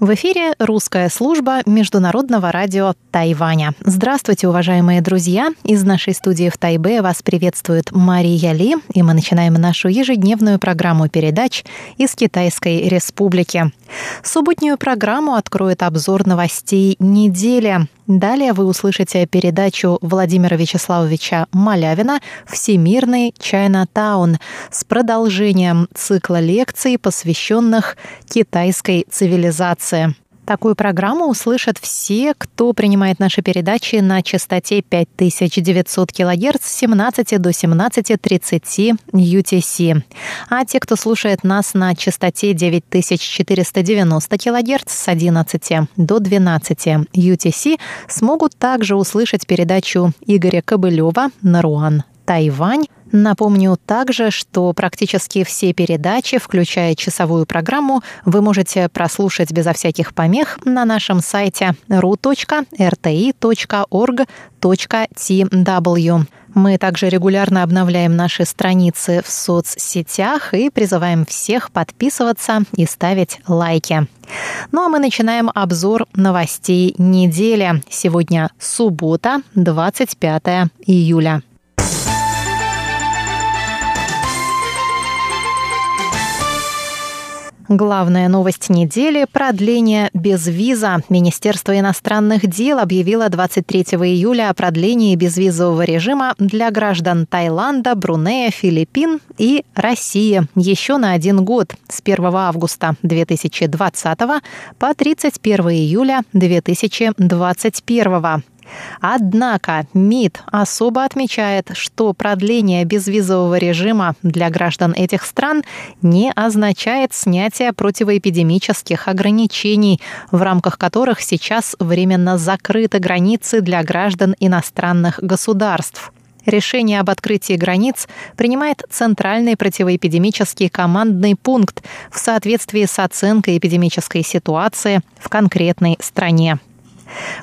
В эфире русская служба Международного радио Тайваня. Здравствуйте, уважаемые друзья! Из нашей студии в Тайбе вас приветствует Мария Ли, и мы начинаем нашу ежедневную программу передач из Китайской Республики. Субботнюю программу откроет обзор новостей недели. Далее вы услышите передачу Владимира Вячеславовича Малявина «Всемирный Чайна Таун» с продолжением цикла лекций, посвященных китайской цивилизации. Такую программу услышат все, кто принимает наши передачи на частоте 5900 кГц с 17 до 17.30 UTC. А те, кто слушает нас на частоте 9490 кГц с 11 до 12 UTC, смогут также услышать передачу Игоря Кобылева «Наруан. Тайвань» Напомню также, что практически все передачи, включая часовую программу, вы можете прослушать безо всяких помех на нашем сайте ru.rti.org.tw. Мы также регулярно обновляем наши страницы в соцсетях и призываем всех подписываться и ставить лайки. Ну а мы начинаем обзор новостей недели. Сегодня суббота, 25 июля. Главная новость недели – продление без виза. Министерство иностранных дел объявило 23 июля о продлении безвизового режима для граждан Таиланда, Брунея, Филиппин и России еще на один год с 1 августа 2020 по 31 июля 2021. Однако МИД особо отмечает, что продление безвизового режима для граждан этих стран не означает снятие противоэпидемических ограничений, в рамках которых сейчас временно закрыты границы для граждан иностранных государств. Решение об открытии границ принимает Центральный противоэпидемический командный пункт в соответствии с оценкой эпидемической ситуации в конкретной стране.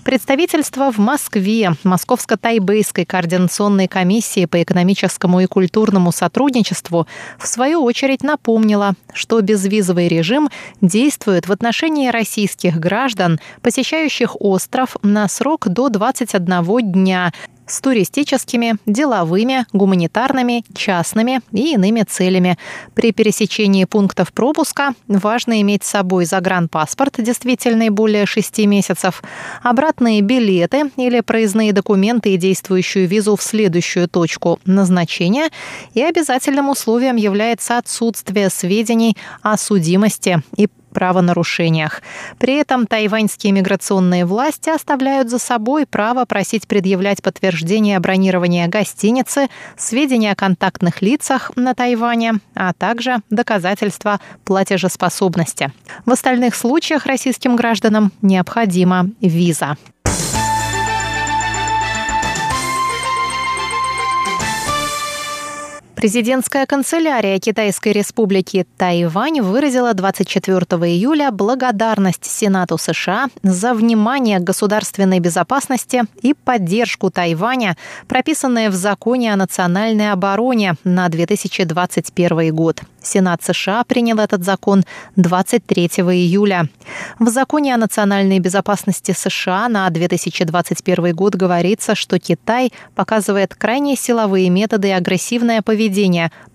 Представительство в Москве. Московско-Тайбейской координационной комиссии по экономическому и культурному сотрудничеству в свою очередь напомнила, что безвизовый режим действует в отношении российских граждан, посещающих остров на срок до 21 дня с туристическими, деловыми, гуманитарными, частными и иными целями. При пересечении пунктов пропуска важно иметь с собой загранпаспорт, действительный более 6 месяцев, обратные билеты или проездные документы и действующую визу в следующую точку назначения. И обязательным условием является отсутствие сведений о судимости и правонарушениях. При этом тайваньские миграционные власти оставляют за собой право просить предъявлять подтверждение бронирования гостиницы, сведения о контактных лицах на Тайване, а также доказательства платежеспособности. В остальных случаях российским гражданам необходима виза. Президентская канцелярия Китайской республики Тайвань выразила 24 июля благодарность Сенату США за внимание к государственной безопасности и поддержку Тайваня, прописанное в законе о национальной обороне на 2021 год. Сенат США принял этот закон 23 июля. В законе о национальной безопасности США на 2021 год говорится, что Китай показывает крайне силовые методы и агрессивное поведение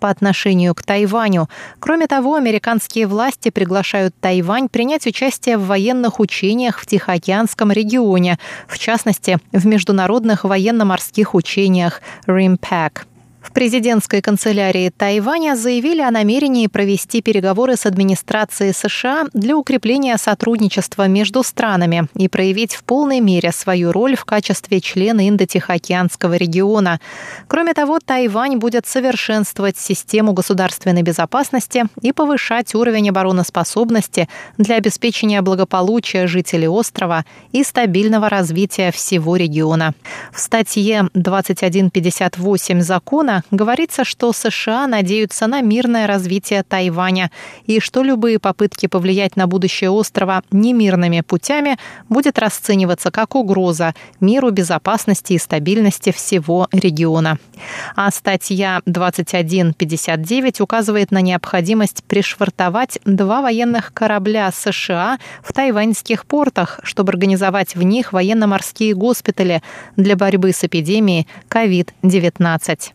по отношению к Тайваню. Кроме того, американские власти приглашают Тайвань принять участие в военных учениях в Тихоокеанском регионе, в частности, в международных военно-морских учениях RIMPAC. В президентской канцелярии Тайваня заявили о намерении провести переговоры с администрацией США для укрепления сотрудничества между странами и проявить в полной мере свою роль в качестве члена Индо-Тихоокеанского региона. Кроме того, Тайвань будет совершенствовать систему государственной безопасности и повышать уровень обороноспособности для обеспечения благополучия жителей острова и стабильного развития всего региона. В статье 2158 закона Пекина говорится, что США надеются на мирное развитие Тайваня и что любые попытки повлиять на будущее острова немирными путями будет расцениваться как угроза миру, безопасности и стабильности всего региона. А статья 2159 указывает на необходимость пришвартовать два военных корабля США в тайваньских портах, чтобы организовать в них военно-морские госпитали для борьбы с эпидемией COVID-19.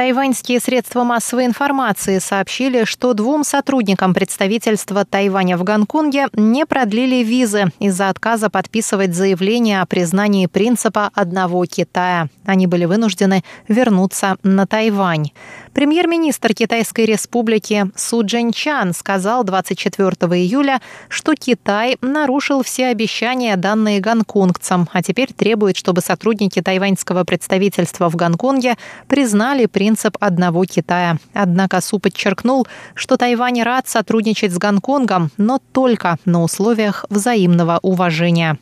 Тайваньские средства массовой информации сообщили, что двум сотрудникам представительства Тайваня в Гонконге не продлили визы из-за отказа подписывать заявление о признании принципа одного Китая. Они были вынуждены вернуться на Тайвань. Премьер-министр Китайской республики Су Чан сказал 24 июля, что Китай нарушил все обещания, данные гонконгцам, а теперь требует, чтобы сотрудники тайваньского представительства в Гонконге признали принцип одного Китая. Однако Су подчеркнул, что Тайвань рад сотрудничать с Гонконгом, но только на условиях взаимного уважения.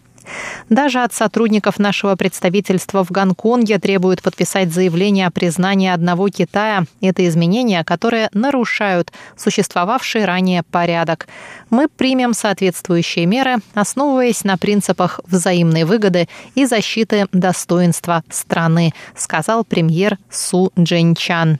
Даже от сотрудников нашего представительства в Гонконге требуют подписать заявление о признании одного Китая. Это изменения, которые нарушают существовавший ранее порядок. Мы примем соответствующие меры, основываясь на принципах взаимной выгоды и защиты достоинства страны, сказал премьер Су Джинчан.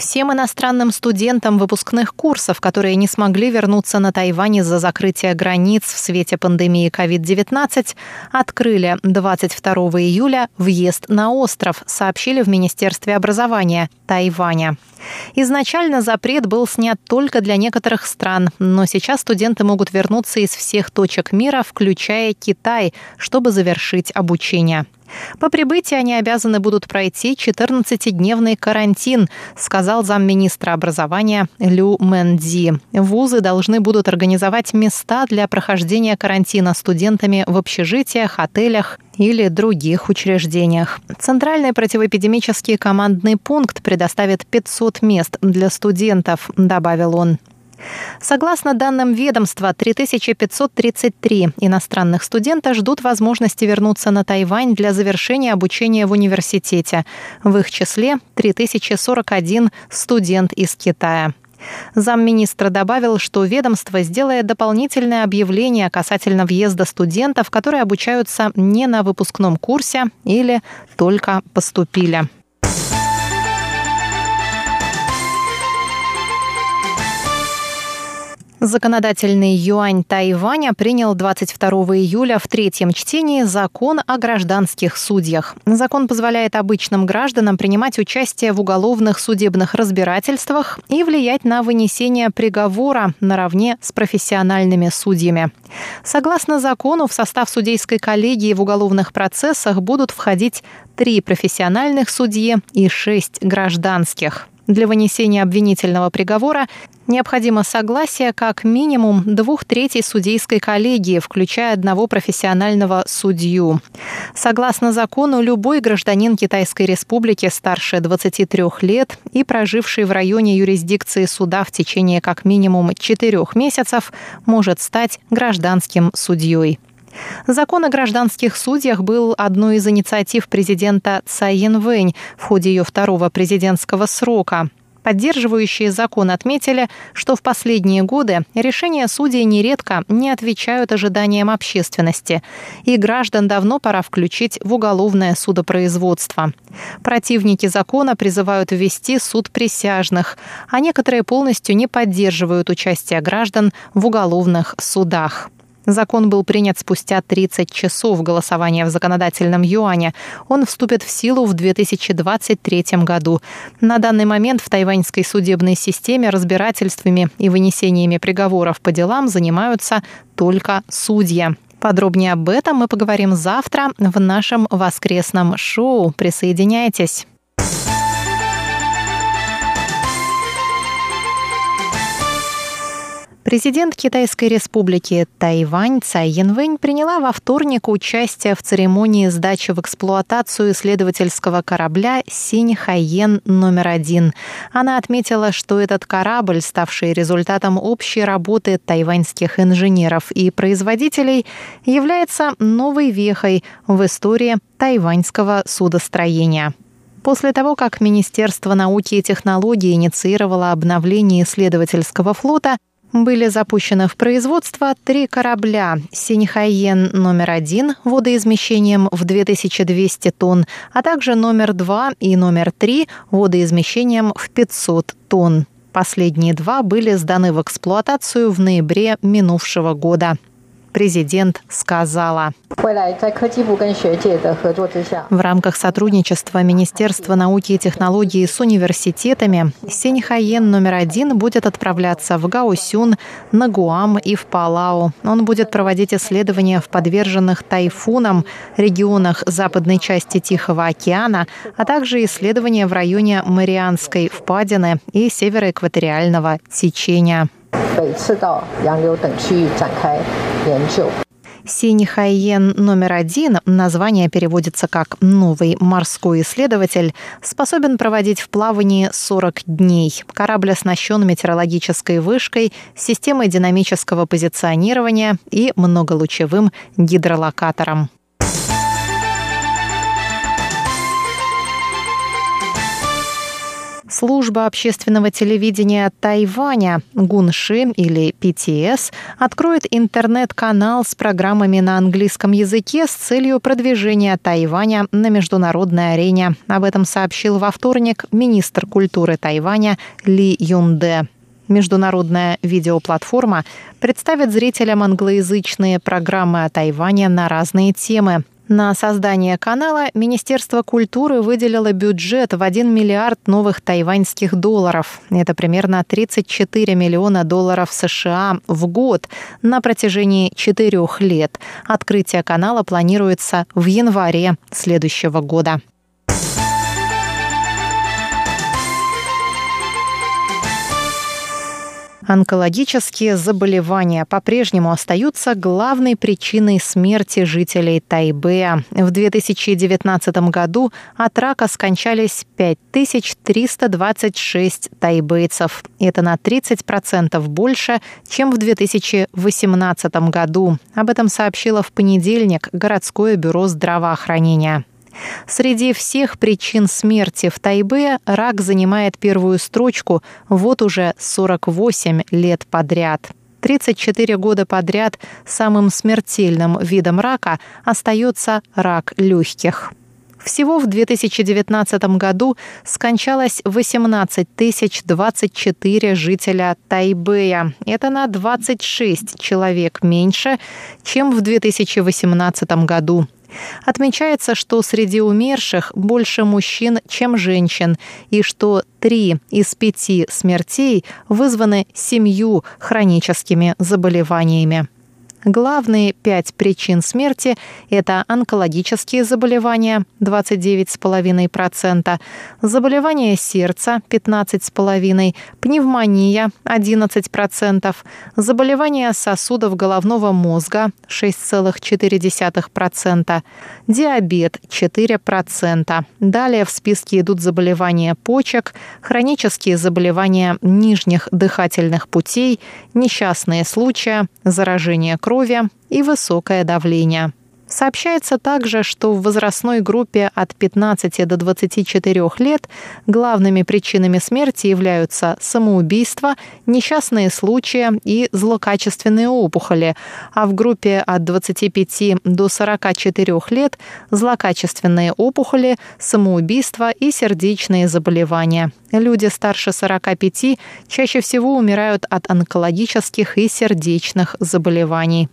Всем иностранным студентам выпускных курсов, которые не смогли вернуться на Тайвань из-за закрытия границ в свете пандемии COVID-19, открыли 22 июля въезд на остров, сообщили в Министерстве образования Тайваня. Изначально запрет был снят только для некоторых стран, но сейчас студенты могут вернуться из всех точек мира, включая Китай, чтобы завершить обучение. По прибытии они обязаны будут пройти 14-дневный карантин, сказал замминистра образования Лю Мэнди. Вузы должны будут организовать места для прохождения карантина студентами в общежитиях, отелях или других учреждениях. Центральный противоэпидемический командный пункт предоставит 500 мест для студентов, добавил он. Согласно данным ведомства, 3533 иностранных студента ждут возможности вернуться на Тайвань для завершения обучения в университете. В их числе 3041 студент из Китая. Замминистра добавил, что ведомство сделает дополнительное объявление касательно въезда студентов, которые обучаются не на выпускном курсе или только поступили. Законодательный юань Тайваня принял 22 июля в третьем чтении закон о гражданских судьях. Закон позволяет обычным гражданам принимать участие в уголовных судебных разбирательствах и влиять на вынесение приговора наравне с профессиональными судьями. Согласно закону, в состав судейской коллегии в уголовных процессах будут входить три профессиональных судьи и шесть гражданских. Для вынесения обвинительного приговора необходимо согласие как минимум двух третей судейской коллегии, включая одного профессионального судью. Согласно закону, любой гражданин Китайской Республики старше 23 лет и проживший в районе юрисдикции суда в течение как минимум четырех месяцев может стать гражданским судьей. Закон о гражданских судьях был одной из инициатив президента Цай Янвэнь в ходе ее второго президентского срока. Поддерживающие закон отметили, что в последние годы решения судей нередко не отвечают ожиданиям общественности, и граждан давно пора включить в уголовное судопроизводство. Противники закона призывают ввести суд присяжных, а некоторые полностью не поддерживают участие граждан в уголовных судах. Закон был принят спустя 30 часов голосования в законодательном юане. Он вступит в силу в 2023 году. На данный момент в тайваньской судебной системе разбирательствами и вынесениями приговоров по делам занимаются только судьи. Подробнее об этом мы поговорим завтра в нашем воскресном шоу. Присоединяйтесь. Президент Китайской республики Тайвань Цай Янвэнь приняла во вторник участие в церемонии сдачи в эксплуатацию исследовательского корабля «Синь Хайен номер один». Она отметила, что этот корабль, ставший результатом общей работы тайваньских инженеров и производителей, является новой вехой в истории тайваньского судостроения. После того, как Министерство науки и технологий инициировало обновление исследовательского флота, были запущены в производство три корабля «Синьхайен номер один» водоизмещением в 2200 тонн, а также номер два и номер три водоизмещением в 500 тонн. Последние два были сданы в эксплуатацию в ноябре минувшего года президент сказала. В рамках сотрудничества Министерства науки и технологий с университетами Синьхаен номер один будет отправляться в Гаосюн, на Гуам и в Палау. Он будет проводить исследования в подверженных тайфунам регионах западной части Тихого океана, а также исследования в районе Марианской впадины и североэкваториального течения. 北赤道、洋流等区域展开研究。Синий Хайен номер один, название переводится как «новый морской исследователь», способен проводить в плавании 40 дней. Корабль оснащен метеорологической вышкой, системой динамического позиционирования и многолучевым гидролокатором. Служба общественного телевидения Тайваня Гунши или PTS откроет интернет-канал с программами на английском языке с целью продвижения Тайваня на международной арене. Об этом сообщил во вторник министр культуры Тайваня Ли Юнде. Международная видеоплатформа представит зрителям англоязычные программы о Тайване на разные темы. На создание канала Министерство культуры выделило бюджет в 1 миллиард новых тайваньских долларов. Это примерно 34 миллиона долларов США в год на протяжении четырех лет. Открытие канала планируется в январе следующего года. Онкологические заболевания по-прежнему остаются главной причиной смерти жителей Тайбэя. В 2019 году от рака скончались 5326 тайбэйцев. Это на 30% больше, чем в 2018 году. Об этом сообщило в понедельник городское бюро здравоохранения. Среди всех причин смерти в Тайбе рак занимает первую строчку вот уже 48 лет подряд. 34 года подряд самым смертельным видом рака остается рак легких. Всего в 2019 году скончалось 18 024 жителя Тайбэя. Это на 26 человек меньше, чем в 2018 году. Отмечается, что среди умерших больше мужчин, чем женщин, и что три из пяти смертей вызваны семью хроническими заболеваниями. Главные пять причин смерти – это онкологические заболевания – 29,5%, заболевания сердца – 15,5%, пневмония – 11%, заболевания сосудов головного мозга – 6,4%, диабет – 4%. Далее в списке идут заболевания почек, хронические заболевания нижних дыхательных путей, несчастные случаи, заражение крови, крови и высокое давление. Сообщается также, что в возрастной группе от 15 до 24 лет главными причинами смерти являются самоубийство, несчастные случаи и злокачественные опухоли, а в группе от 25 до 44 лет злокачественные опухоли, самоубийство и сердечные заболевания. Люди старше 45 чаще всего умирают от онкологических и сердечных заболеваний.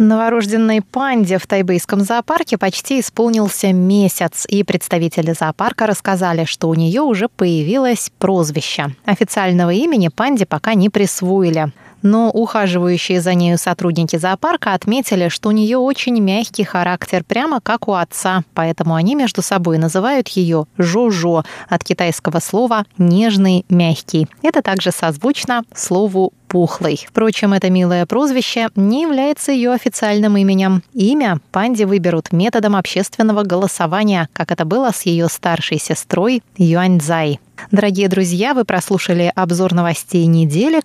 Новорожденной панде в тайбэйском зоопарке почти исполнился месяц, и представители зоопарка рассказали, что у нее уже появилось прозвище. Официального имени панде пока не присвоили. Но ухаживающие за нею сотрудники зоопарка отметили, что у нее очень мягкий характер, прямо как у отца, поэтому они между собой называют ее Жо-Жо от китайского слова «нежный, мягкий». Это также созвучно слову пухлый. Впрочем, это милое прозвище не является ее официальным именем. Имя Панди выберут методом общественного голосования, как это было с ее старшей сестрой Юаньцзай. Дорогие друзья, вы прослушали обзор новостей недели,